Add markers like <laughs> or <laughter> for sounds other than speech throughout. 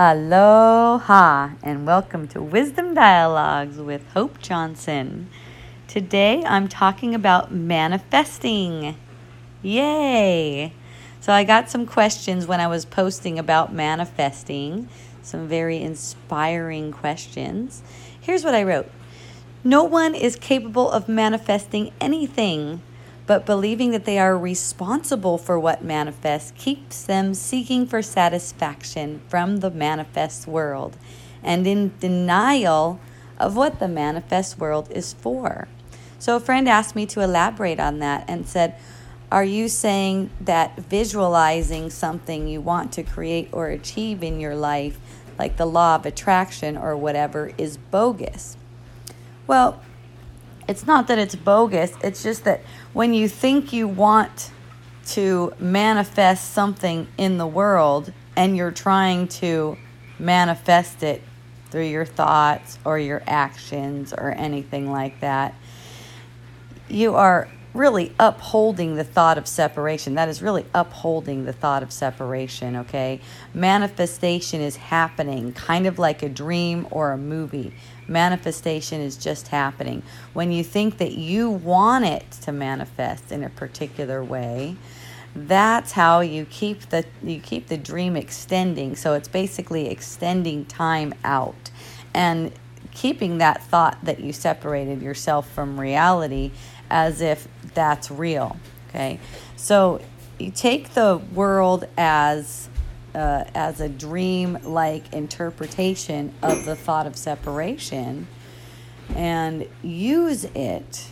Aloha and welcome to Wisdom Dialogues with Hope Johnson. Today I'm talking about manifesting. Yay! So I got some questions when I was posting about manifesting, some very inspiring questions. Here's what I wrote No one is capable of manifesting anything but believing that they are responsible for what manifests keeps them seeking for satisfaction from the manifest world and in denial of what the manifest world is for. So, a friend asked me to elaborate on that and said, Are you saying that visualizing something you want to create or achieve in your life, like the law of attraction or whatever, is bogus? Well, it's not that it's bogus, it's just that when you think you want to manifest something in the world and you're trying to manifest it through your thoughts or your actions or anything like that, you are really upholding the thought of separation. That is really upholding the thought of separation, okay? Manifestation is happening, kind of like a dream or a movie. Manifestation is just happening. When you think that you want it to manifest in a particular way, that's how you keep the you keep the dream extending. So it's basically extending time out and keeping that thought that you separated yourself from reality as if that's real. Okay, so you take the world as uh, as a dream like interpretation of the thought of separation and use it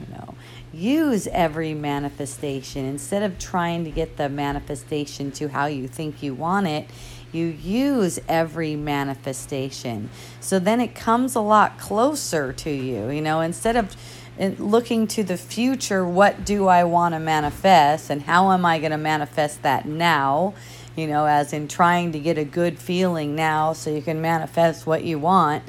you know use every manifestation. Instead of trying to get the manifestation to how you think you want it you use every manifestation. So then it comes a lot closer to you you know? Instead of looking to the future what do i want to manifest and how am i going to manifest that now you know, as in trying to get a good feeling now so you can manifest what you want.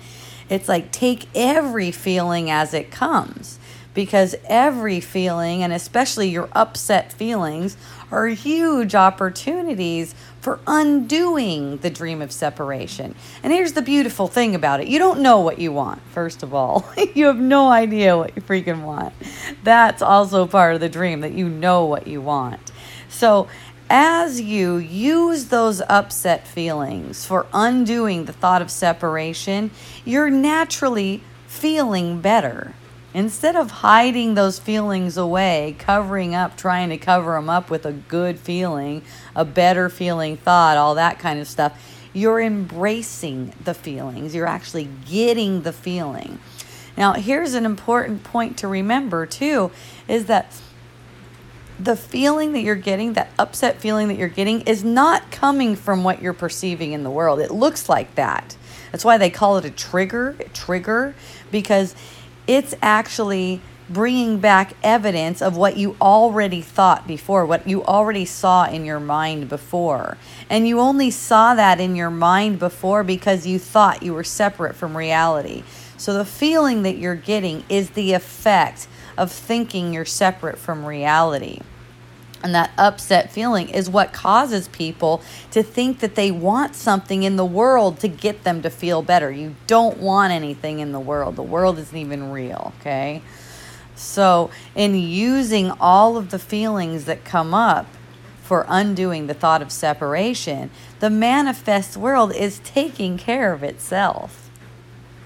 It's like take every feeling as it comes because every feeling, and especially your upset feelings, are huge opportunities for undoing the dream of separation. And here's the beautiful thing about it you don't know what you want, first of all. <laughs> you have no idea what you freaking want. That's also part of the dream that you know what you want. So, as you use those upset feelings for undoing the thought of separation, you're naturally feeling better. Instead of hiding those feelings away, covering up, trying to cover them up with a good feeling, a better feeling thought, all that kind of stuff, you're embracing the feelings. You're actually getting the feeling. Now, here's an important point to remember too is that the feeling that you're getting, that upset feeling that you're getting, is not coming from what you're perceiving in the world. It looks like that. That's why they call it a trigger, a trigger, because it's actually bringing back evidence of what you already thought before, what you already saw in your mind before. And you only saw that in your mind before because you thought you were separate from reality. So the feeling that you're getting is the effect of thinking you're separate from reality. And that upset feeling is what causes people to think that they want something in the world to get them to feel better. You don't want anything in the world. The world isn't even real, okay? So, in using all of the feelings that come up for undoing the thought of separation, the manifest world is taking care of itself.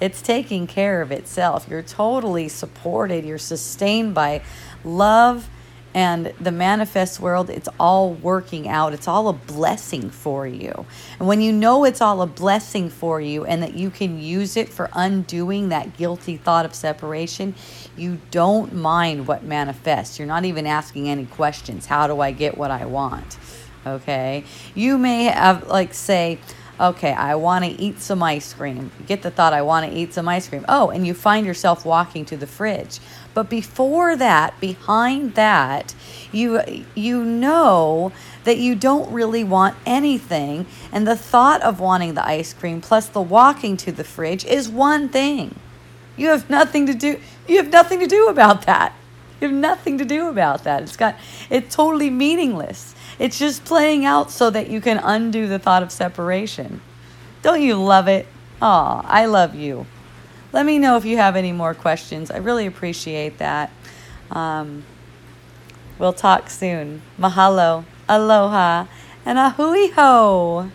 It's taking care of itself. You're totally supported, you're sustained by love and the manifest world. It's all working out, it's all a blessing for you. And when you know it's all a blessing for you and that you can use it for undoing that guilty thought of separation, you don't mind what manifests. You're not even asking any questions. How do I get what I want? Okay. You may have, like, say, okay, I want to eat some ice cream. You get the thought, I want to eat some ice cream. Oh, and you find yourself walking to the fridge. But before that, behind that, you you know that you don't really want anything, and the thought of wanting the ice cream plus the walking to the fridge is one thing. You have nothing to do. You have nothing to do about that. You have nothing to do about that. It's got it's totally meaningless. It's just playing out so that you can undo the thought of separation. Don't you love it? Oh, I love you. Let me know if you have any more questions. I really appreciate that. Um, we'll talk soon. Mahalo, aloha, and a hui ho.